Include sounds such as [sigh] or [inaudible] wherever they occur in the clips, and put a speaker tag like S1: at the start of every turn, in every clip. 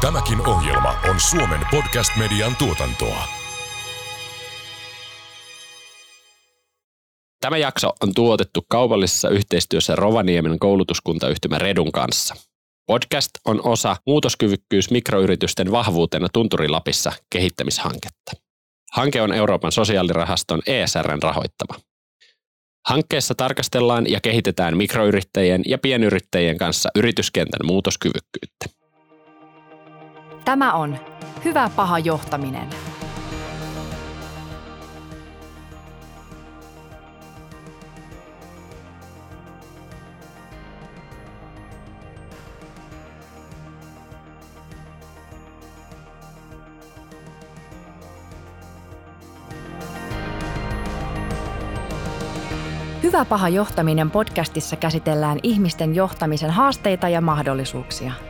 S1: Tämäkin ohjelma on Suomen podcast-median tuotantoa.
S2: Tämä jakso on tuotettu kaupallisessa yhteistyössä Rovaniemen koulutuskuntayhtymä Redun kanssa. Podcast on osa muutoskyvykkyys mikroyritysten vahvuutena Tunturilapissa kehittämishanketta. Hanke on Euroopan sosiaalirahaston ESRn rahoittama. Hankkeessa tarkastellaan ja kehitetään mikroyrittäjien ja pienyrittäjien kanssa yrityskentän muutoskyvykkyyttä.
S3: Tämä on Hyvä paha johtaminen. Hyvä paha johtaminen podcastissa käsitellään ihmisten johtamisen haasteita ja mahdollisuuksia.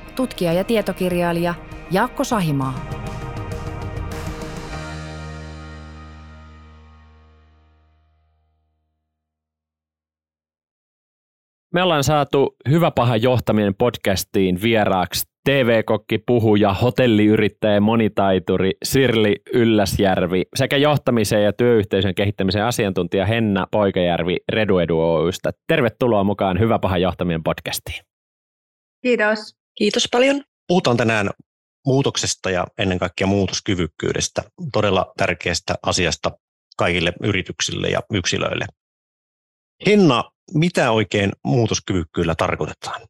S3: tutkija ja tietokirjailija Jaakko Sahimaa.
S2: Me ollaan saatu Hyvä paha johtaminen podcastiin vieraaksi TV-kokki, puhuja, hotelliyrittäjä, monitaituri Sirli Ylläsjärvi sekä johtamisen ja työyhteisön kehittämisen asiantuntija Henna Poikajärvi Reduedu Oystä. Tervetuloa mukaan Hyvä paha johtaminen podcastiin.
S4: Kiitos.
S5: Kiitos paljon.
S6: Puhutaan tänään muutoksesta ja ennen kaikkea muutoskyvykkyydestä, todella tärkeästä asiasta kaikille yrityksille ja yksilöille. Henna, mitä oikein muutoskyvykkyydellä tarkoitetaan?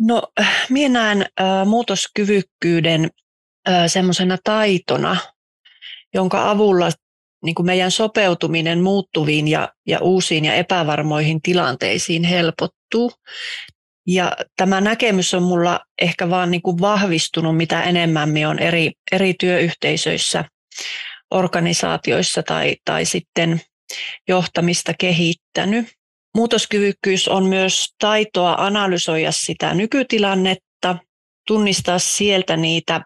S5: No, minä näen äh, muutoskyvykkyyden äh, semmoisena taitona, jonka avulla niin kuin meidän sopeutuminen muuttuviin ja, ja uusiin ja epävarmoihin tilanteisiin helpottuu. Ja tämä näkemys on mulla ehkä vaan niin kuin vahvistunut, mitä enemmän me on eri, eri työyhteisöissä, organisaatioissa tai, tai sitten johtamista kehittänyt. Muutoskyvykkyys on myös taitoa analysoida sitä nykytilannetta, tunnistaa sieltä niitä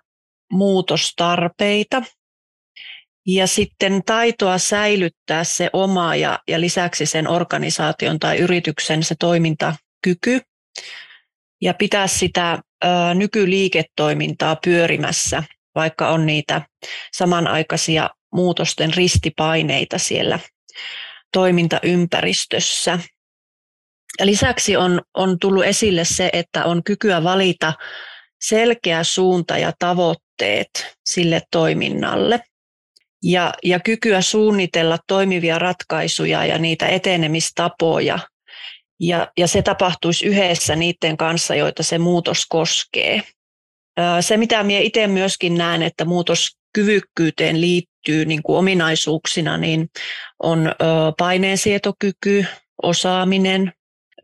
S5: muutostarpeita ja sitten taitoa säilyttää se oma ja, ja lisäksi sen organisaation tai yrityksen se toimintakyky ja pitää sitä ö, nykyliiketoimintaa pyörimässä, vaikka on niitä samanaikaisia muutosten ristipaineita siellä toimintaympäristössä. Lisäksi on, on tullut esille se, että on kykyä valita selkeä suunta ja tavoitteet sille toiminnalle ja, ja kykyä suunnitella toimivia ratkaisuja ja niitä etenemistapoja. Ja, ja se tapahtuisi yhdessä niiden kanssa, joita se muutos koskee. Se, mitä minä itse myöskin näen, että muutoskyvykkyyteen liittyy niin kuin ominaisuuksina, niin on paineensietokyky, osaaminen,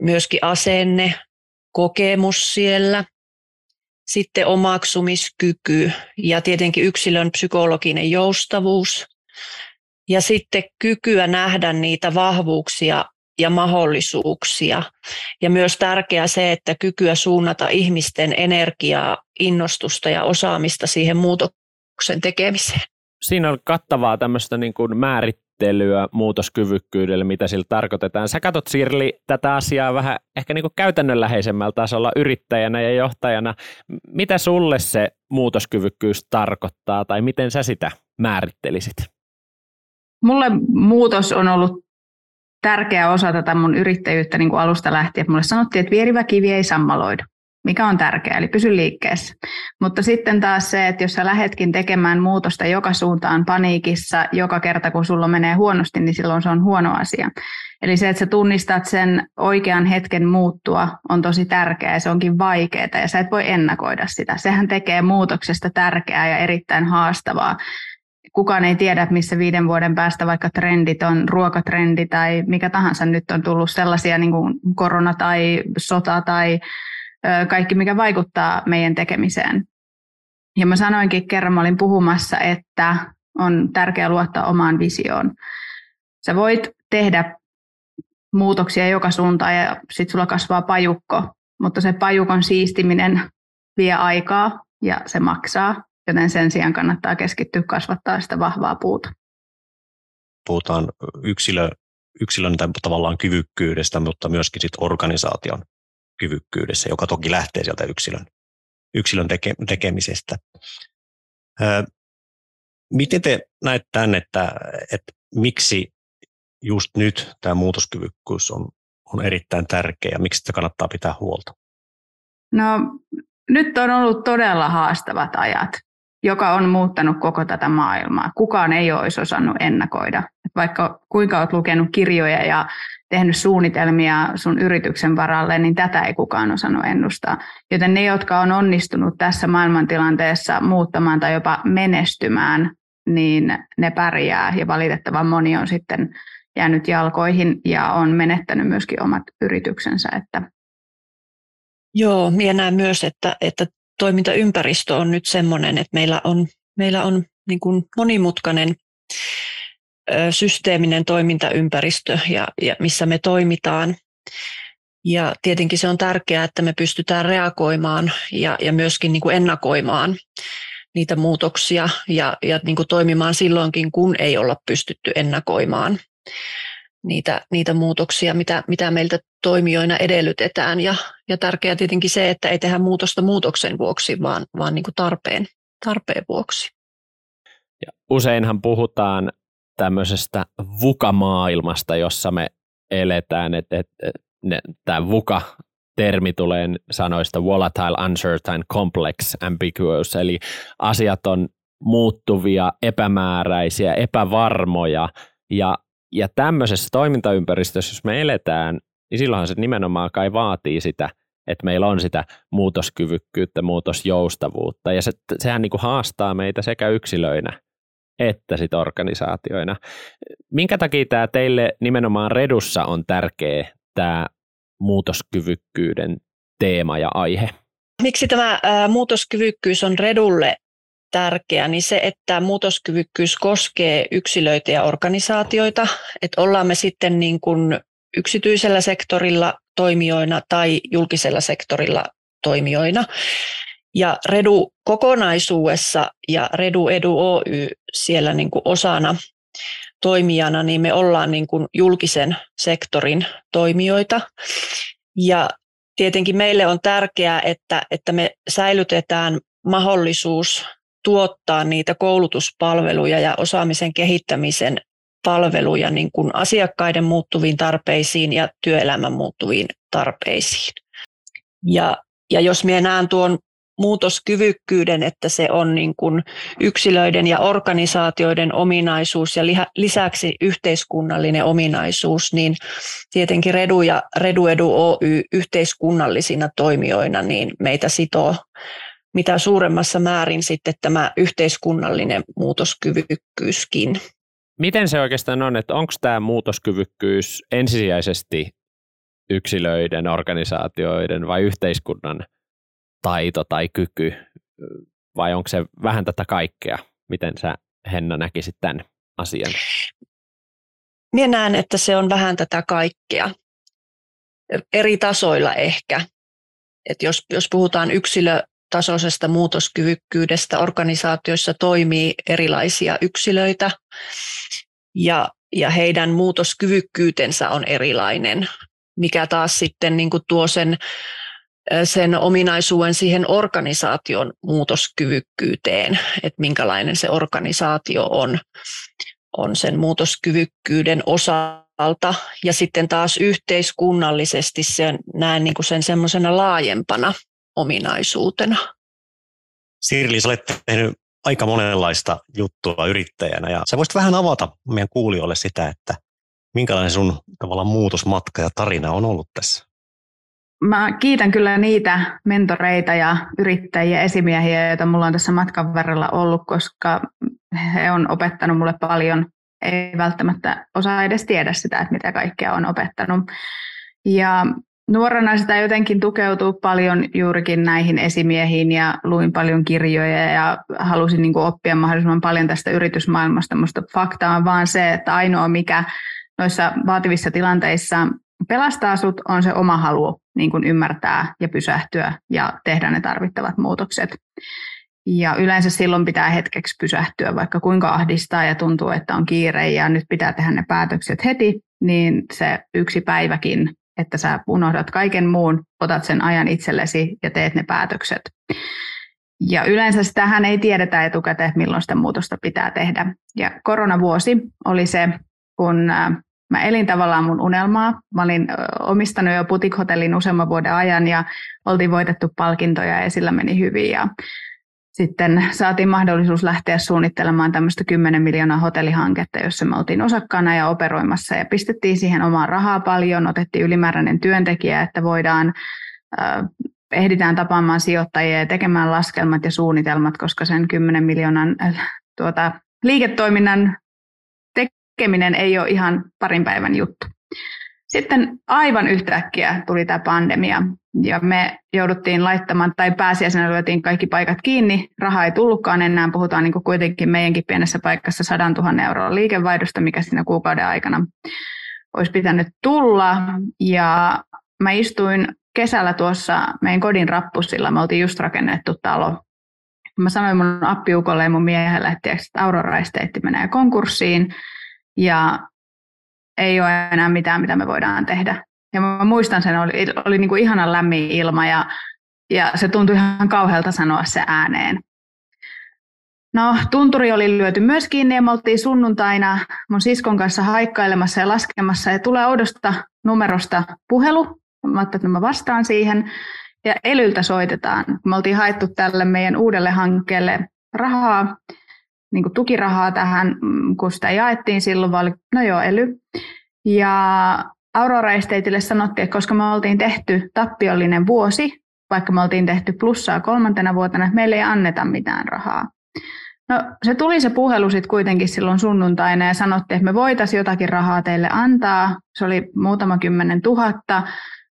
S5: myöskin asenne, kokemus siellä, sitten omaksumiskyky ja tietenkin yksilön psykologinen joustavuus ja sitten kykyä nähdä niitä vahvuuksia ja mahdollisuuksia. Ja myös tärkeää se, että kykyä suunnata ihmisten energiaa, innostusta ja osaamista siihen muutoksen tekemiseen.
S2: Siinä on kattavaa tämmöistä niin kuin määrit, käsittelyä muutoskyvykkyydelle, mitä sillä tarkoitetaan. Sä katsot Sirli tätä asiaa vähän ehkä niin kuin käytännönläheisemmällä tasolla yrittäjänä ja johtajana. Mitä sulle se muutoskyvykkyys tarkoittaa tai miten sä sitä määrittelisit?
S4: Mulle muutos on ollut tärkeä osa tätä mun yrittäjyyttä niin kuin alusta lähtien. Mulle sanottiin, että vierivä kivi ei sammaloida mikä on tärkeää, eli pysy liikkeessä. Mutta sitten taas se, että jos sä lähetkin tekemään muutosta joka suuntaan paniikissa joka kerta, kun sulla menee huonosti, niin silloin se on huono asia. Eli se, että sä tunnistat sen oikean hetken muuttua, on tosi tärkeää ja se onkin vaikeaa ja sä et voi ennakoida sitä. Sehän tekee muutoksesta tärkeää ja erittäin haastavaa. Kukaan ei tiedä, missä viiden vuoden päästä vaikka trendit on, ruokatrendi tai mikä tahansa nyt on tullut sellaisia niin kuin korona tai sota tai kaikki, mikä vaikuttaa meidän tekemiseen. Ja mä sanoinkin kerran, mä olin puhumassa, että on tärkeää luottaa omaan visioon. Sä voit tehdä muutoksia joka suuntaan ja sitten sulla kasvaa pajukko, mutta se pajukon siistiminen vie aikaa ja se maksaa, joten sen sijaan kannattaa keskittyä kasvattaa sitä vahvaa puuta.
S6: Puhutaan yksilö, yksilön tavallaan kyvykkyydestä, mutta myöskin sit organisaation kyvykkyydessä, joka toki lähtee sieltä yksilön, yksilön teke, tekemisestä. Ö, miten te näette tämän, että, että miksi just nyt tämä muutoskyvykkyys on, on erittäin tärkeä ja miksi sitä kannattaa pitää huolta?
S4: No nyt on ollut todella haastavat ajat, joka on muuttanut koko tätä maailmaa. Kukaan ei olisi osannut ennakoida. Vaikka kuinka olet lukenut kirjoja ja tehnyt suunnitelmia sun yrityksen varalle, niin tätä ei kukaan osannut ennustaa. Joten ne, jotka on onnistunut tässä maailmantilanteessa muuttamaan tai jopa menestymään, niin ne pärjää ja valitettavan moni on sitten jäänyt jalkoihin ja on menettänyt myöskin omat yrityksensä. Että
S5: Joo, minä näen myös, että, että toimintaympäristö on nyt sellainen, että meillä on, meillä on niin kuin monimutkainen systeeminen toimintaympäristö, ja, ja missä me toimitaan. Ja tietenkin se on tärkeää, että me pystytään reagoimaan ja, ja myöskin niin kuin ennakoimaan niitä muutoksia ja, ja niin kuin toimimaan silloinkin, kun ei olla pystytty ennakoimaan niitä, niitä muutoksia, mitä, mitä meiltä toimijoina edellytetään. Ja, ja tärkeää tietenkin se, että ei tehdä muutosta muutoksen vuoksi, vaan, vaan niin kuin tarpeen, tarpeen vuoksi.
S2: Ja useinhan puhutaan tämmöisestä VUKA-maailmasta, jossa me eletään, että, että tämä VUKA termi tulee sanoista volatile, uncertain, complex, ambiguous, eli asiat on muuttuvia, epämääräisiä, epävarmoja, ja ja tämmöisessä toimintaympäristössä, jos me eletään, niin silloinhan se nimenomaan kai vaatii sitä, että meillä on sitä muutoskyvykkyyttä, muutosjoustavuutta, ja se, sehän niin kuin haastaa meitä sekä yksilöinä että sit organisaatioina. Minkä takia tämä teille nimenomaan Redussa on tärkeä tämä muutoskyvykkyyden teema ja aihe?
S5: Miksi tämä ää, muutoskyvykkyys on Redulle tärkeä, niin se, että muutoskyvykkyys koskee yksilöitä ja organisaatioita, että ollaan me sitten niin kuin yksityisellä sektorilla toimijoina tai julkisella sektorilla toimijoina. Ja Redu kokonaisuudessa ja Redu Edu Oy siellä niin kuin osana toimijana, niin me ollaan niin kuin julkisen sektorin toimijoita. Ja tietenkin meille on tärkeää, että, että me säilytetään mahdollisuus tuottaa niitä koulutuspalveluja ja osaamisen kehittämisen palveluja niin kuin asiakkaiden muuttuviin tarpeisiin ja työelämän muuttuviin tarpeisiin. Ja, ja jos minä näen tuon muutoskyvykkyyden, että se on niin kuin yksilöiden ja organisaatioiden ominaisuus ja lisäksi yhteiskunnallinen ominaisuus, niin tietenkin Redu ja Redu Edu Oy yhteiskunnallisina toimijoina niin meitä sitoo mitä suuremmassa määrin sitten tämä yhteiskunnallinen muutoskyvykkyyskin.
S2: Miten se oikeastaan on, että onko tämä muutoskyvykkyys ensisijaisesti yksilöiden, organisaatioiden vai yhteiskunnan taito tai kyky, vai onko se vähän tätä kaikkea? Miten sä Henna näkisit tämän asian?
S5: Minä näen, että se on vähän tätä kaikkea. Eri tasoilla ehkä. Et jos, jos puhutaan yksilö, tasoisesta muutoskyvykkyydestä organisaatioissa toimii erilaisia yksilöitä ja, ja heidän muutoskyvykkyytensä on erilainen, mikä taas sitten niin kuin tuo sen, sen ominaisuuden siihen organisaation muutoskyvykkyyteen, että minkälainen se organisaatio on, on sen muutoskyvykkyyden osalta. Ja sitten taas yhteiskunnallisesti sen, näen niin kuin sen semmoisena laajempana ominaisuutena.
S6: Sirli, sä olet tehnyt aika monenlaista juttua yrittäjänä ja sä voisit vähän avata meidän kuulijoille sitä, että minkälainen sun tavallaan muutosmatka ja tarina on ollut tässä?
S4: Mä kiitän kyllä niitä mentoreita ja yrittäjiä, esimiehiä, joita mulla on tässä matkan varrella ollut, koska he on opettanut mulle paljon. Ei välttämättä osaa edes tiedä sitä, että mitä kaikkea on opettanut. Ja nuorena sitä jotenkin tukeutuu paljon juurikin näihin esimiehiin ja luin paljon kirjoja ja halusin niin kuin oppia mahdollisimman paljon tästä yritysmaailmasta. Mutta fakta on vaan se, että ainoa mikä noissa vaativissa tilanteissa pelastaa sut on se oma halu niin kuin ymmärtää ja pysähtyä ja tehdä ne tarvittavat muutokset. Ja yleensä silloin pitää hetkeksi pysähtyä, vaikka kuinka ahdistaa ja tuntuu, että on kiire ja nyt pitää tehdä ne päätökset heti, niin se yksi päiväkin, että sä unohdat kaiken muun, otat sen ajan itsellesi ja teet ne päätökset. Ja yleensä sitähän ei tiedetä etukäteen, milloin sitä muutosta pitää tehdä. Ja koronavuosi oli se, kun mä elin tavallaan mun unelmaa. Mä olin omistanut jo putikhotellin useamman vuoden ajan ja oltiin voitettu palkintoja ja sillä meni hyvin. Ja sitten saatiin mahdollisuus lähteä suunnittelemaan tämmöistä 10 miljoonaa hotellihanketta, jossa me oltiin osakkaana ja operoimassa ja pistettiin siihen omaa rahaa paljon, otettiin ylimääräinen työntekijä, että voidaan äh, ehditään tapaamaan sijoittajia ja tekemään laskelmat ja suunnitelmat, koska sen 10 miljoonan äh, tuota, liiketoiminnan tekeminen ei ole ihan parin päivän juttu. Sitten aivan yhtäkkiä tuli tämä pandemia ja me jouduttiin laittamaan, tai pääsiäisenä lyötiin kaikki paikat kiinni, raha ei tullutkaan enää, puhutaan niin kuitenkin meidänkin pienessä paikassa 100 000 euroa liikevaihdosta, mikä siinä kuukauden aikana olisi pitänyt tulla. Ja mä istuin kesällä tuossa meidän kodin rappusilla, me oltiin just rakennettu talo. Mä sanoin mun appiukolle ja mun miehelle, että Aurora Estate menee konkurssiin, ja ei ole enää mitään, mitä me voidaan tehdä. Ja mä muistan sen, oli, oli niin kuin ihanan lämmin ilma ja, ja se tuntui ihan kauhealta sanoa se ääneen. No, tunturi oli lyöty myös kiinni ja me oltiin sunnuntaina mun siskon kanssa haikkailemassa ja laskemassa ja tulee oudosta numerosta puhelu. Mä ajattelin, että mä vastaan siihen ja Elyltä soitetaan. Me oltiin haettu tälle meidän uudelle hankkeelle rahaa niin kuin tukirahaa tähän, mm, kun sitä jaettiin silloin, vaan oli, no joo, ely. Ja Aurora Estateille sanottiin, että koska me oltiin tehty tappiollinen vuosi, vaikka me oltiin tehty plussaa kolmantena vuotena, että meille ei anneta mitään rahaa. No se tuli se puhelu sitten kuitenkin silloin sunnuntaina ja sanottiin, että me voitaisiin jotakin rahaa teille antaa. Se oli muutama kymmenen tuhatta,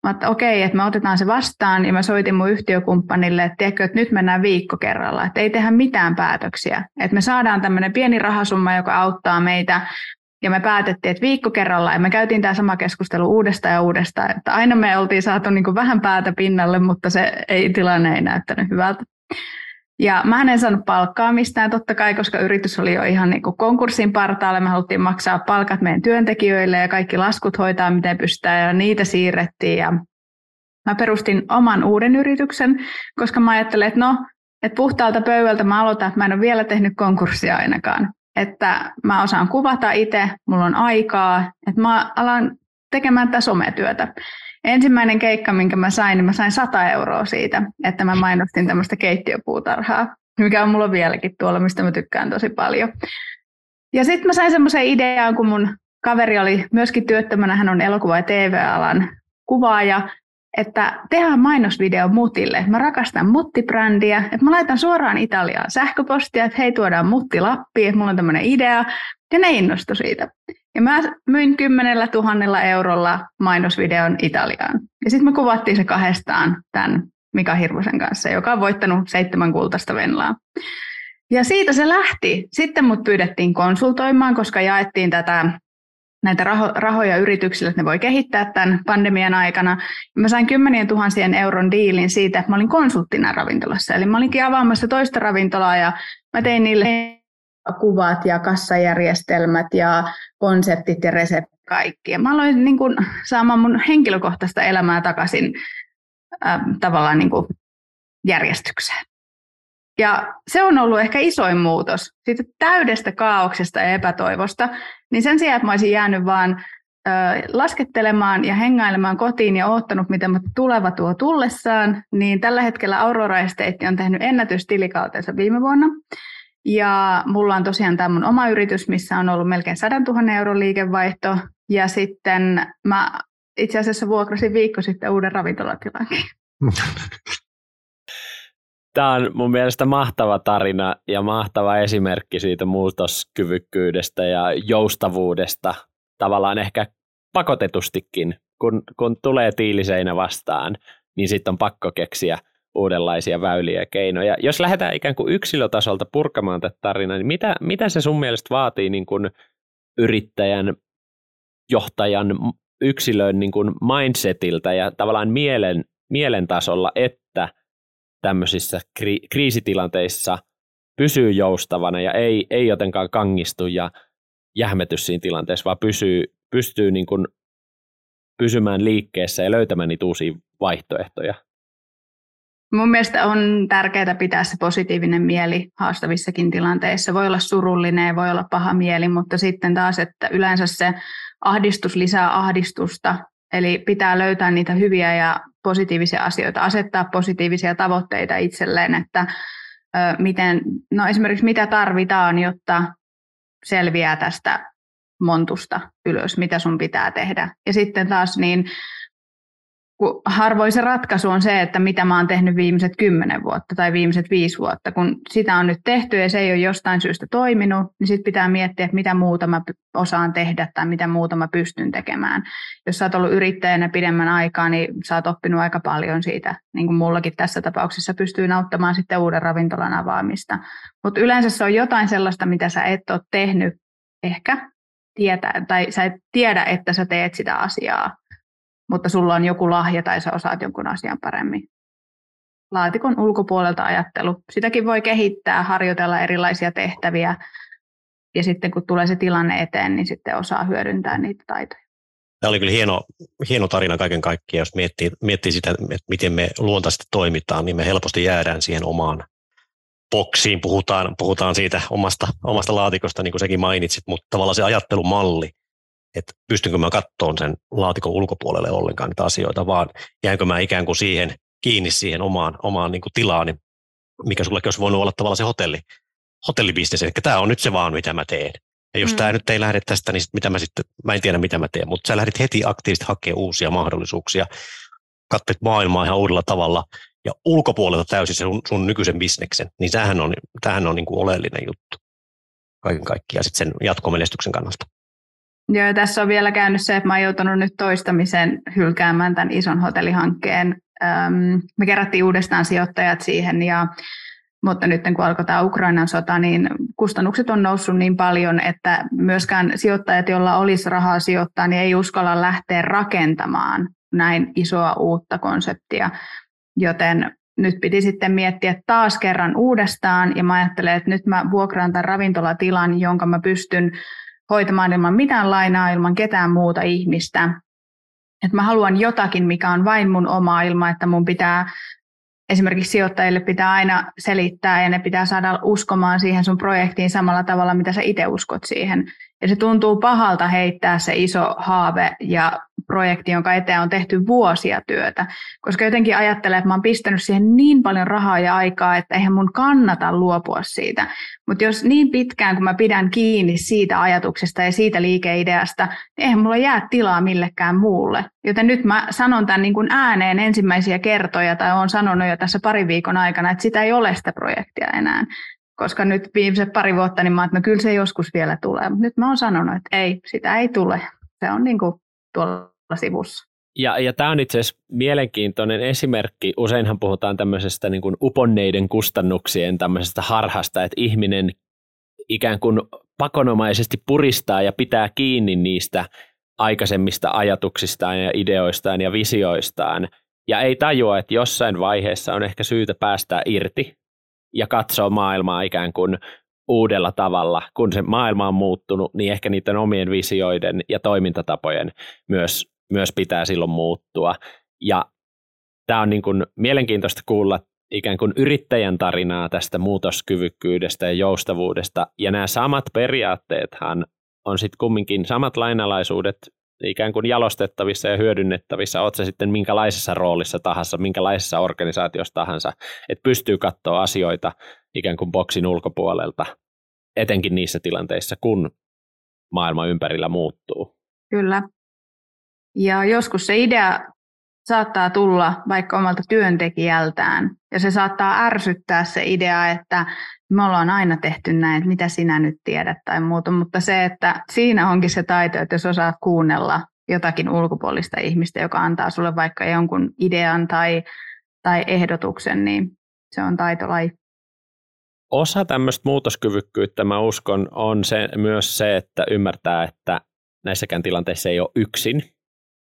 S4: Mä että okei, että me otetaan se vastaan ja mä soitin mun yhtiökumppanille, että tiedätkö, että nyt mennään viikko kerralla, että ei tehdä mitään päätöksiä. Että me saadaan tämmöinen pieni rahasumma, joka auttaa meitä ja me päätettiin, että viikko kerrallaan, ja me käytiin tämä sama keskustelu uudestaan ja uudestaan, että aina me oltiin saatu niin vähän päätä pinnalle, mutta se ei, tilanne ei näyttänyt hyvältä. Ja mä en saanut palkkaa mistään totta kai, koska yritys oli jo ihan niin kuin konkurssin partaalle. Me haluttiin maksaa palkat meidän työntekijöille ja kaikki laskut hoitaa miten pystytään ja niitä siirrettiin. Ja mä perustin oman uuden yrityksen, koska mä ajattelin, että no, että puhtaalta pöydältä mä aloitan, että mä en ole vielä tehnyt konkurssia ainakaan. Että mä osaan kuvata itse, mulla on aikaa, että mä alan tekemään tätä sometyötä. Ensimmäinen keikka, minkä mä sain, niin mä sain 100 euroa siitä, että mä mainostin tämmöistä keittiöpuutarhaa, mikä on mulla vieläkin tuolla, mistä mä tykkään tosi paljon. Ja sitten mä sain semmoisen idean, kun mun kaveri oli myöskin työttömänä, hän on elokuva- ja TV-alan kuvaaja, että tehdään mainosvideo Mutille. Mä rakastan Mutti-brändiä, että mä laitan suoraan Italiaan sähköpostia, että hei tuodaan Mutti Lappiin, että mulla on tämmöinen idea, ja ne innostu siitä. Ja mä myin kymmenellä tuhannella eurolla mainosvideon Italiaan. Ja sitten me kuvattiin se kahdestaan tämän Mika Hirvosen kanssa, joka on voittanut seitsemän kultaista venlaa. Ja siitä se lähti. Sitten mut pyydettiin konsultoimaan, koska jaettiin tätä näitä raho- rahoja yrityksille, että ne voi kehittää tämän pandemian aikana. Mä sain kymmenien tuhansien euron diilin siitä, että mä olin konsulttina ravintolassa. Eli mä olinkin avaamassa toista ravintolaa ja mä tein niille kuvat ja kassajärjestelmät ja konseptit ja reseptit kaikki. Ja mä aloin niin kuin, saamaan mun henkilökohtaista elämää takaisin äh, tavallaan niin kuin, järjestykseen. Ja se on ollut ehkä isoin muutos. Siitä täydestä kaauksesta ja epätoivosta, niin sen sijaan, että mä olisin jäänyt vaan ö, laskettelemaan ja hengailemaan kotiin ja oottanut, miten tuleva tuo tullessaan, niin tällä hetkellä Aurora Estate on tehnyt ennätystilikautensa viime vuonna. Ja mulla on tosiaan tämä mun oma yritys, missä on ollut melkein 100 000 euron liikevaihto. Ja sitten mä itse asiassa vuokrasin viikko sitten uuden ravintolatilankin. [laughs]
S2: Tämä on mun mielestä mahtava tarina ja mahtava esimerkki siitä muutoskyvykkyydestä ja joustavuudesta tavallaan ehkä pakotetustikin kun, kun tulee tiiliseinä vastaan, niin sitten on pakko keksiä uudenlaisia väyliä ja keinoja. Jos lähdetään ikään kuin yksilötasolta purkamaan tätä tarinaa, niin mitä, mitä se sun mielestä vaatii niin kuin yrittäjän, johtajan, yksilön niin kuin mindsetiltä ja tavallaan mielen, mielen tasolla, että tämmöisissä kri- kriisitilanteissa pysyy joustavana ja ei, ei jotenkaan kangistu ja jähmety siinä tilanteessa, vaan pysyy, pystyy niin kuin pysymään liikkeessä ja löytämään niitä uusia vaihtoehtoja.
S4: Mun mielestä on tärkeää pitää se positiivinen mieli haastavissakin tilanteissa. Voi olla surullinen ja voi olla paha mieli, mutta sitten taas, että yleensä se ahdistus lisää ahdistusta. Eli pitää löytää niitä hyviä ja positiivisia asioita, asettaa positiivisia tavoitteita itselleen, että miten, no esimerkiksi mitä tarvitaan, jotta selviää tästä montusta ylös, mitä sun pitää tehdä. Ja sitten taas niin kun harvoin se ratkaisu on se, että mitä mä oon tehnyt viimeiset kymmenen vuotta tai viimeiset viisi vuotta. Kun sitä on nyt tehty ja se ei ole jostain syystä toiminut, niin sitten pitää miettiä, että mitä muuta mä osaan tehdä tai mitä muuta mä pystyn tekemään. Jos sä oot ollut yrittäjänä pidemmän aikaa, niin sä oot oppinut aika paljon siitä. Niin kuin mullakin tässä tapauksessa pystyy nauttamaan sitten uuden ravintolan avaamista. Mutta yleensä se on jotain sellaista, mitä sä et ole tehnyt ehkä tietää, tai sä et tiedä, että sä teet sitä asiaa mutta sulla on joku lahja tai sä osaat jonkun asian paremmin. Laatikon ulkopuolelta ajattelu. Sitäkin voi kehittää, harjoitella erilaisia tehtäviä ja sitten kun tulee se tilanne eteen, niin sitten osaa hyödyntää niitä taitoja.
S6: Tämä oli kyllä hieno, hieno tarina kaiken kaikkiaan, jos miettii, miettii sitä, että miten me luontaisesti toimitaan, niin me helposti jäädään siihen omaan boksiin, puhutaan, puhutaan siitä omasta, omasta laatikosta, niin kuin sekin mainitsit, mutta tavallaan se ajattelumalli että pystynkö mä kattoon sen laatikon ulkopuolelle ollenkaan niitä asioita, vaan jäänkö mä ikään kuin siihen kiinni siihen omaan, omaan niin kuin tilaani, mikä sullekin olisi voinut olla tavallaan se hotelli, hotellibisnes, eli tämä on nyt se vaan, mitä mä teen. Ja jos mm. tämä nyt ei lähde tästä, niin sit mitä mä sitten, mä en tiedä mitä mä teen, mutta sä lähdit heti aktiivisesti hakemaan uusia mahdollisuuksia, katsoit maailmaa ihan uudella tavalla ja ulkopuolelta täysin sun, sun nykyisen bisneksen, niin tämähän on, tämähän on niin kuin oleellinen juttu kaiken kaikkiaan sitten sen jatkomenestyksen kannalta.
S4: Joo, tässä on vielä käynyt se, että mä oon joutunut nyt toistamisen hylkäämään tämän ison hotellihankkeen. me kerättiin uudestaan sijoittajat siihen, ja, mutta nyt kun alkoi tämä Ukrainan sota, niin kustannukset on noussut niin paljon, että myöskään sijoittajat, joilla olisi rahaa sijoittaa, niin ei uskalla lähteä rakentamaan näin isoa uutta konseptia. Joten nyt piti sitten miettiä taas kerran uudestaan, ja mä ajattelen, että nyt mä vuokraan tämän ravintolatilan, jonka mä pystyn hoitamaan ilman mitään lainaa, ilman ketään muuta ihmistä. Että mä haluan jotakin, mikä on vain mun oma ilma, että mun pitää esimerkiksi sijoittajille pitää aina selittää ja ne pitää saada uskomaan siihen sun projektiin samalla tavalla, mitä sä itse uskot siihen. Ja se tuntuu pahalta heittää se iso haave ja projekti, jonka eteen on tehty vuosia työtä, koska jotenkin ajattelen, että mä oon pistänyt siihen niin paljon rahaa ja aikaa, että eihän mun kannata luopua siitä. Mutta jos niin pitkään, kun mä pidän kiinni siitä ajatuksesta ja siitä liikeideasta, niin eihän mulla jää tilaa millekään muulle. Joten nyt mä sanon tämän niin kuin ääneen ensimmäisiä kertoja, tai olen sanonut jo tässä parin viikon aikana, että sitä ei ole sitä projektia enää koska nyt viimeiset pari vuotta, niin mä että no kyllä se joskus vielä tulee. Mutta nyt mä oon sanonut, että ei, sitä ei tule. Se on niin kuin tuolla sivussa.
S2: Ja, ja tämä on itse asiassa mielenkiintoinen esimerkki. Useinhan puhutaan tämmöisestä niin kuin uponneiden kustannuksien tämmöisestä harhasta, että ihminen ikään kuin pakonomaisesti puristaa ja pitää kiinni niistä aikaisemmista ajatuksistaan ja ideoistaan ja visioistaan, ja ei tajua, että jossain vaiheessa on ehkä syytä päästä irti ja katsoa maailmaa ikään kuin uudella tavalla. Kun se maailma on muuttunut, niin ehkä niiden omien visioiden ja toimintatapojen myös, myös pitää silloin muuttua. Ja tämä on niin kuin mielenkiintoista kuulla ikään kuin yrittäjän tarinaa tästä muutoskyvykkyydestä ja joustavuudesta. Ja nämä samat periaatteethan on sitten kumminkin samat lainalaisuudet ikään kuin jalostettavissa ja hyödynnettävissä, oot se sitten minkälaisessa roolissa tahansa, minkälaisessa organisaatiossa tahansa, että pystyy katsoa asioita ikään kuin boksin ulkopuolelta, etenkin niissä tilanteissa, kun maailma ympärillä muuttuu.
S4: Kyllä. Ja joskus se idea saattaa tulla vaikka omalta työntekijältään, ja se saattaa ärsyttää se idea, että me ollaan aina tehty näin, että mitä sinä nyt tiedät tai muuta, mutta se, että siinä onkin se taito, että jos osaat kuunnella jotakin ulkopuolista ihmistä, joka antaa sulle vaikka jonkun idean tai, tai ehdotuksen, niin se on taitolaji.
S2: Osa tämmöistä muutoskyvykkyyttä, mä uskon, on se, myös se, että ymmärtää, että näissäkään tilanteissa ei ole yksin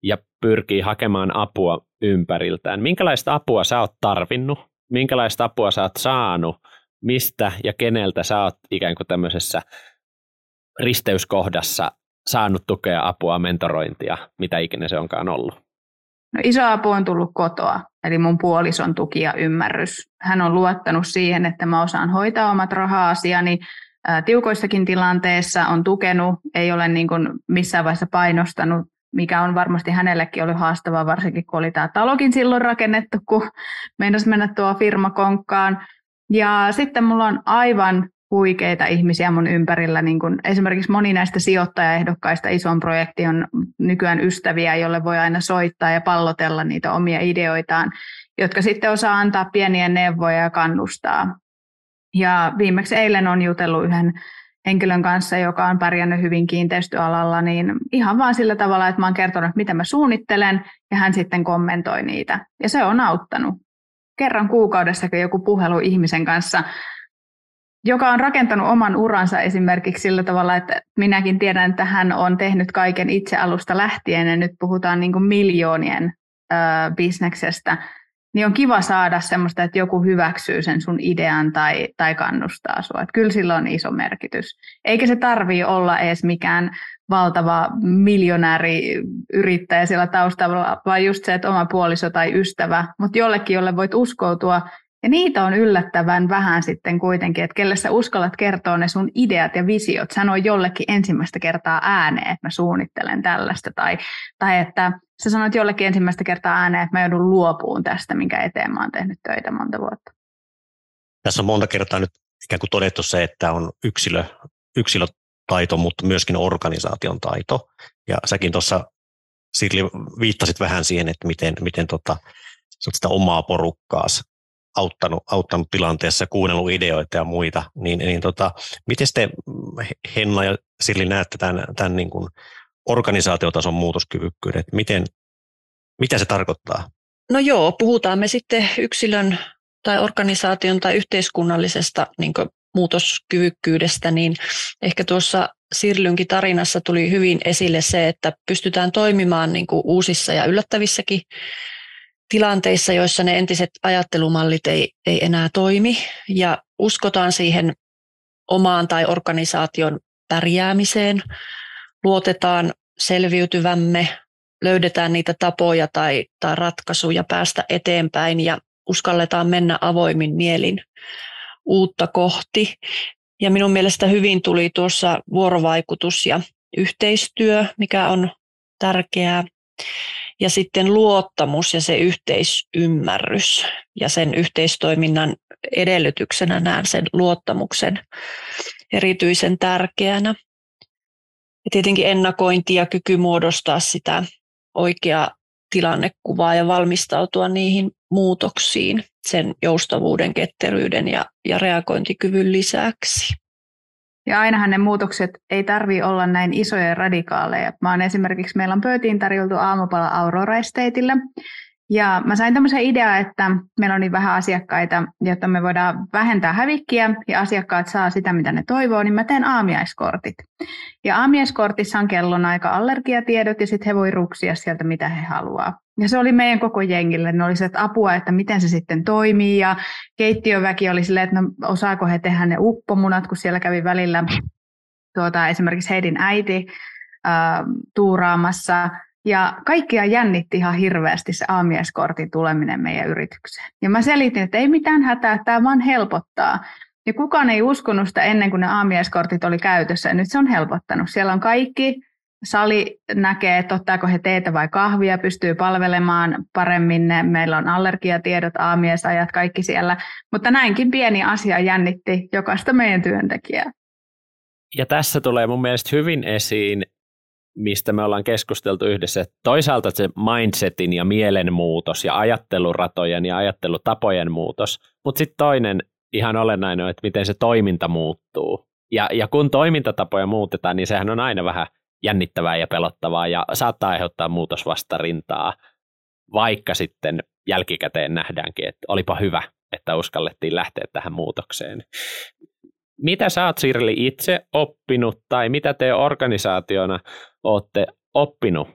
S2: ja pyrkii hakemaan apua ympäriltään. Minkälaista apua sä oot tarvinnut? Minkälaista apua sä oot saanut? Mistä ja keneltä sä oot ikään kuin tämmöisessä risteyskohdassa saanut tukea, apua, mentorointia, mitä ikinä se onkaan ollut?
S4: No iso apu on tullut kotoa, eli mun puolison tuki ja ymmärrys. Hän on luottanut siihen, että mä osaan hoitaa omat raha-asiani tiukoissakin tilanteissa, on tukenut, ei ole niin kuin missään vaiheessa painostanut, mikä on varmasti hänellekin ollut haastavaa, varsinkin kun oli tämä talokin silloin rakennettu, kun meinasi mennä tuo firma konkkaan. Ja sitten mulla on aivan huikeita ihmisiä mun ympärillä. Niin kun esimerkiksi moni näistä sijoittajaehdokkaista ison projekti on nykyään ystäviä, jolle voi aina soittaa ja pallotella niitä omia ideoitaan, jotka sitten osaa antaa pieniä neuvoja ja kannustaa. Ja viimeksi eilen on jutellut yhden henkilön kanssa, joka on pärjännyt hyvin kiinteistöalalla, niin ihan vaan sillä tavalla, että mä oon kertonut, mitä mä suunnittelen, ja hän sitten kommentoi niitä. Ja se on auttanut. Kerran kuukaudessakin joku puhelu ihmisen kanssa, joka on rakentanut oman uransa esimerkiksi sillä tavalla, että minäkin tiedän, että hän on tehnyt kaiken itse alusta lähtien, ja nyt puhutaan niin kuin miljoonien ö, bisneksestä, niin on kiva saada semmoista, että joku hyväksyy sen sun idean tai, tai kannustaa sua. Että kyllä sillä on iso merkitys. Eikä se tarvii olla edes mikään valtava miljonääri yrittäjä siellä taustalla, vaan just se, että oma puoliso tai ystävä, mutta jollekin, jolle voit uskoutua, ja niitä on yllättävän vähän sitten kuitenkin, että kelle sä uskallat kertoa ne sun ideat ja visiot, sano jollekin ensimmäistä kertaa ääneen, että mä suunnittelen tällaista, tai, tai että sä sanoit jollekin ensimmäistä kertaa ääneen, että mä joudun luopuun tästä, minkä eteen mä oon tehnyt töitä monta vuotta.
S6: Tässä on monta kertaa nyt ikään kuin todettu se, että on yksilö, yksilötaito, mutta myöskin organisaation taito. Ja säkin tuossa Sirli viittasit vähän siihen, että miten, miten tota, sitä omaa porukkaas auttanut, auttanut tilanteessa, kuunnellut ideoita ja muita, niin, niin tota, miten te Henna ja Sirli näette tämän, tämän niin kuin organisaatiotason muutoskyvykkyyden, miten, mitä se tarkoittaa?
S5: No joo, puhutaan me sitten yksilön tai organisaation tai yhteiskunnallisesta niin muutoskyvykkyydestä, niin ehkä tuossa Sirlynkin tarinassa tuli hyvin esille se, että pystytään toimimaan niin uusissa ja yllättävissäkin tilanteissa, joissa ne entiset ajattelumallit ei, ei enää toimi. Ja uskotaan siihen omaan tai organisaation pärjäämiseen, luotetaan selviytyvämme, löydetään niitä tapoja tai, tai ratkaisuja päästä eteenpäin ja uskalletaan mennä avoimin mielin uutta kohti. Ja minun mielestä hyvin tuli tuossa vuorovaikutus ja yhteistyö, mikä on tärkeää ja sitten luottamus ja se yhteisymmärrys ja sen yhteistoiminnan edellytyksenä näen sen luottamuksen erityisen tärkeänä. Ja tietenkin ennakointi ja kyky muodostaa sitä oikeaa tilannekuvaa ja valmistautua niihin muutoksiin sen joustavuuden, ketteryyden ja, ja reagointikyvyn lisäksi.
S4: Ja ainahan ne muutokset ei tarvi olla näin isoja ja radikaaleja. Mä oon esimerkiksi, meillä on pöytiin tarjoltu aamupala Aurora Estateille, ja mä sain tämmöisen idean, että meillä on niin vähän asiakkaita, jotta me voidaan vähentää hävikkiä ja asiakkaat saa sitä, mitä ne toivoo, niin mä teen aamiaiskortit. Ja aamiaiskortissa on kellonaika allergiatiedot ja sitten he voi ruksia sieltä, mitä he haluaa. Ja se oli meidän koko jengille. Ne oli se, että apua, että miten se sitten toimii. Ja keittiöväki oli silleen, että no, osaako he tehdä ne uppomunat, kun siellä kävi välillä tuota, esimerkiksi Heidin äiti äh, tuuraamassa. Ja kaikkia jännitti ihan hirveästi se aamiaiskortin tuleminen meidän yritykseen. Ja mä selitin, että ei mitään hätää, tämä vaan helpottaa. Ja kukaan ei uskonut sitä ennen kuin ne aamiaiskortit oli käytössä. Ja nyt se on helpottanut. Siellä on kaikki sali näkee, että ottaako he teetä vai kahvia, pystyy palvelemaan paremmin. Meillä on allergiatiedot, aamiesajat, kaikki siellä. Mutta näinkin pieni asia jännitti jokaista meidän työntekijää.
S2: Ja tässä tulee mun mielestä hyvin esiin, mistä me ollaan keskusteltu yhdessä, että toisaalta se mindsetin ja mielenmuutos ja ajatteluratojen ja ajattelutapojen muutos, mutta sitten toinen ihan olennainen on, että miten se toiminta muuttuu. Ja, ja kun toimintatapoja muutetaan, niin sehän on aina vähän jännittävää ja pelottavaa ja saattaa aiheuttaa muutosvastarintaa, vaikka sitten jälkikäteen nähdäänkin, että olipa hyvä, että uskallettiin lähteä tähän muutokseen. Mitä sä oot Sirli itse oppinut tai mitä te organisaationa olette oppinut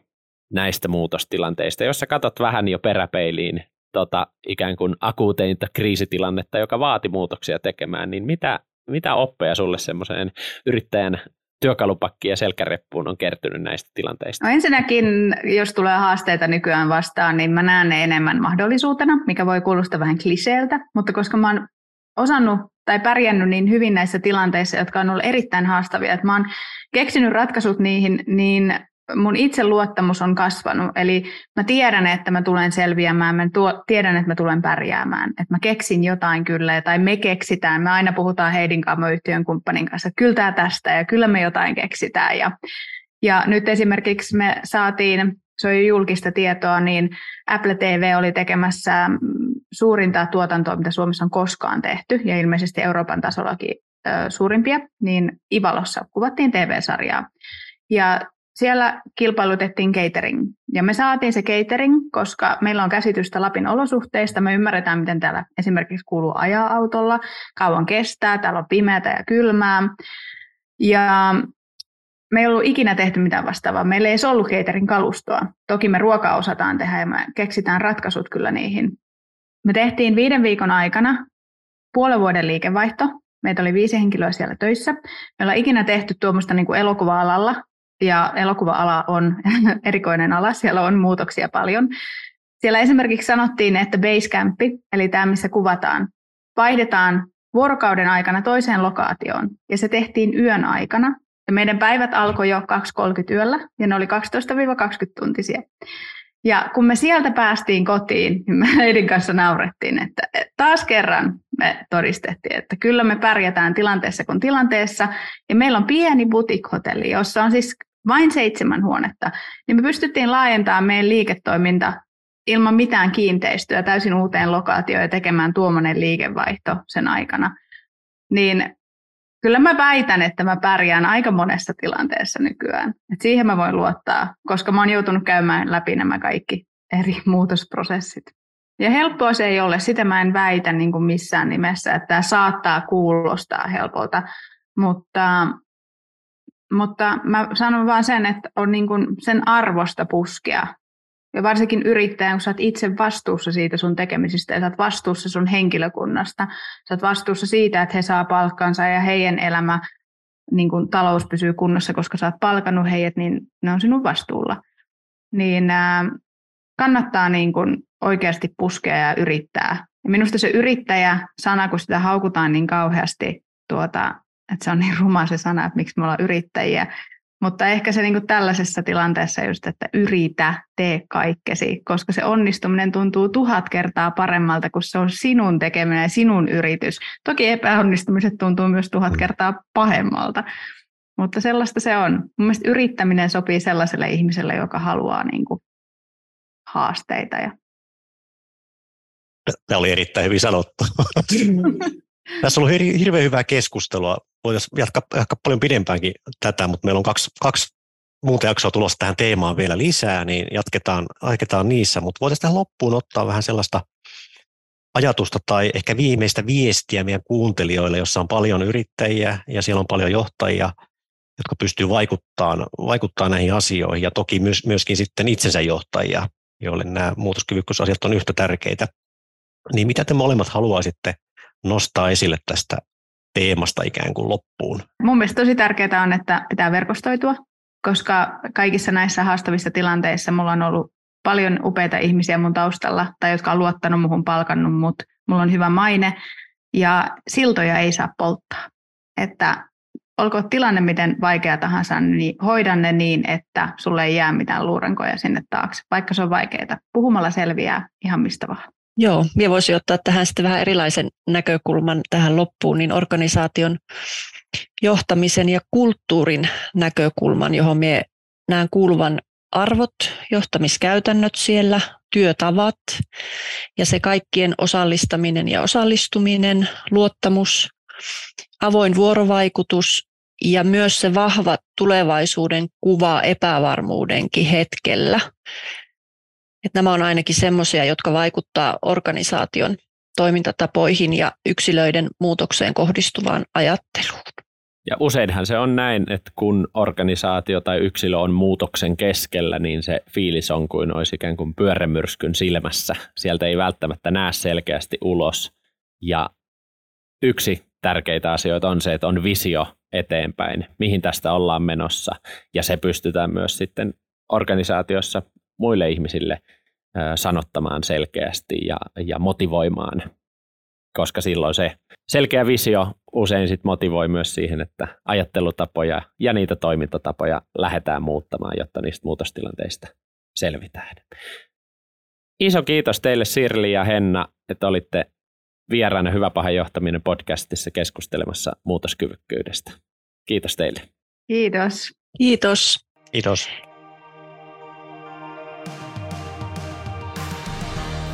S2: näistä muutostilanteista, jos sä katsot vähän jo peräpeiliin tota, ikään kuin akuuteinta kriisitilannetta, joka vaati muutoksia tekemään, niin mitä, mitä oppeja sulle semmoiseen yrittäjän työkalupakki ja selkäreppuun on kertynyt näistä tilanteista?
S4: No ensinnäkin, jos tulee haasteita nykyään vastaan, niin mä näen ne enemmän mahdollisuutena, mikä voi kuulostaa vähän kliseeltä, mutta koska mä oon osannut tai pärjännyt niin hyvin näissä tilanteissa, jotka on ollut erittäin haastavia, että mä oon keksinyt ratkaisut niihin, niin mun itseluottamus on kasvanut. Eli mä tiedän, että mä tulen selviämään, mä tuo, tiedän, että mä tulen pärjäämään. Että mä keksin jotain kyllä, tai me keksitään. Me aina puhutaan Heidin yhtiön kumppanin kanssa, että kyllä tämä tästä, ja kyllä me jotain keksitään. Ja, ja nyt esimerkiksi me saatiin, se on jo julkista tietoa, niin Apple TV oli tekemässä suurinta tuotantoa, mitä Suomessa on koskaan tehty, ja ilmeisesti Euroopan tasollakin suurimpia, niin Ivalossa kuvattiin TV-sarjaa. Ja siellä kilpailutettiin catering. Ja me saatiin se catering, koska meillä on käsitystä Lapin olosuhteista. Me ymmärretään, miten täällä esimerkiksi kuuluu ajaa autolla, kauan kestää, täällä on pimeätä ja kylmää. Ja me ei ollut ikinä tehty mitään vastaavaa. Meillä ei edes ollut catering kalustoa. Toki me ruokaa osataan tehdä ja me keksitään ratkaisut kyllä niihin. Me tehtiin viiden viikon aikana puolen vuoden liikevaihto. Meitä oli viisi henkilöä siellä töissä. Me ollaan ikinä tehty tuommoista niin kuin elokuva-alalla ja elokuva-ala on [laughs] erikoinen ala, siellä on muutoksia paljon. Siellä esimerkiksi sanottiin, että Basecamp, eli tämä missä kuvataan, vaihdetaan vuorokauden aikana toiseen lokaatioon, ja se tehtiin yön aikana. Ja meidän päivät alkoi jo 2.30 yöllä, ja ne oli 12-20 tuntisia. Ja kun me sieltä päästiin kotiin, niin me [laughs] Eidin kanssa naurettiin, että taas kerran me todistettiin, että kyllä me pärjätään tilanteessa kuin tilanteessa. Ja meillä on pieni boutique-hotelli, jossa on siis vain seitsemän huonetta, niin me pystyttiin laajentamaan meidän liiketoiminta ilman mitään kiinteistöä täysin uuteen lokaatioon ja tekemään tuommoinen liikevaihto sen aikana. Niin kyllä mä väitän, että mä pärjään aika monessa tilanteessa nykyään. Et siihen mä voin luottaa, koska mä oon joutunut käymään läpi nämä kaikki eri [laughs] muutosprosessit. Ja helppoa se ei ole, sitä mä en väitä niin kuin missään nimessä, että tämä saattaa kuulostaa helpolta, mutta mutta mä sanon vaan sen, että on niin kuin sen arvosta puskea. Ja varsinkin yrittäjän, kun sä oot itse vastuussa siitä sun tekemisistä ja sä oot vastuussa sun henkilökunnasta. Sä oot vastuussa siitä, että he saa palkkansa ja heidän elämä, niin kuin talous pysyy kunnossa, koska sä oot palkannut heidät, niin ne on sinun vastuulla. Niin ää, kannattaa niin kuin oikeasti puskea ja yrittää. Ja minusta se yrittäjä-sana, kun sitä haukutaan niin kauheasti tuota, että se on niin ruma se sana, että miksi me ollaan yrittäjiä. Mutta ehkä se niin kuin tällaisessa tilanteessa just, että yritä, tee kaikkesi, koska se onnistuminen tuntuu tuhat kertaa paremmalta, kun se on sinun tekeminen ja sinun yritys. Toki epäonnistumiset tuntuu myös tuhat mm. kertaa pahemmalta, mutta sellaista se on. Mun mielestä yrittäminen sopii sellaiselle ihmiselle, joka haluaa niin kuin haasteita. Ja...
S6: Tämä oli erittäin hyvin sanottu. [laughs] Tässä on ollut hirveän hyvää keskustelua. Voitaisiin jatkaa, jatkaa paljon pidempäänkin tätä, mutta meillä on kaksi, kaksi muuta jaksoa tulossa tähän teemaan vielä lisää, niin jatketaan, jatketaan niissä. Mutta voitaisiin tähän loppuun ottaa vähän sellaista ajatusta tai ehkä viimeistä viestiä meidän kuuntelijoille, jossa on paljon yrittäjiä ja siellä on paljon johtajia, jotka pystyy vaikuttamaan, vaikuttaa näihin asioihin ja toki myös, myöskin sitten itsensä johtajia, joille nämä muutoskyvykkyysasiat on yhtä tärkeitä. Niin mitä te molemmat haluaisitte nostaa esille tästä teemasta ikään kuin loppuun?
S4: Mun mielestä tosi tärkeää on, että pitää verkostoitua, koska kaikissa näissä haastavissa tilanteissa mulla on ollut paljon upeita ihmisiä mun taustalla, tai jotka on luottanut muhun, palkannut mut. Mulla on hyvä maine, ja siltoja ei saa polttaa. Että olkoon tilanne miten vaikea tahansa, niin hoidan ne niin, että sulle ei jää mitään luurankoja sinne taakse, vaikka se on vaikeaa. Puhumalla selviää ihan mistä vaan.
S5: Joo, minä voisin ottaa tähän sitten vähän erilaisen näkökulman tähän loppuun, niin organisaation johtamisen ja kulttuurin näkökulman, johon minä näen kuuluvan arvot, johtamiskäytännöt siellä, työtavat ja se kaikkien osallistaminen ja osallistuminen, luottamus, avoin vuorovaikutus ja myös se vahva tulevaisuuden kuva epävarmuudenkin hetkellä. Että nämä on ainakin semmoisia, jotka vaikuttaa organisaation toimintatapoihin ja yksilöiden muutokseen kohdistuvaan ajatteluun.
S2: Ja useinhan se on näin, että kun organisaatio tai yksilö on muutoksen keskellä, niin se fiilis on kuin olisi ikään kuin pyörämyrskyn silmässä. Sieltä ei välttämättä näe selkeästi ulos. Ja yksi tärkeitä asioita on se, että on visio eteenpäin, mihin tästä ollaan menossa. Ja se pystytään myös sitten organisaatiossa muille ihmisille sanottamaan selkeästi ja, ja motivoimaan, koska silloin se selkeä visio usein sit motivoi myös siihen, että ajattelutapoja ja niitä toimintatapoja lähdetään muuttamaan, jotta niistä muutostilanteista selvitään. Iso kiitos teille Sirli ja Henna, että olitte vieraana Hyvä paha johtaminen podcastissa keskustelemassa muutoskyvykkyydestä. Kiitos teille.
S4: Kiitos.
S5: Kiitos.
S6: Kiitos.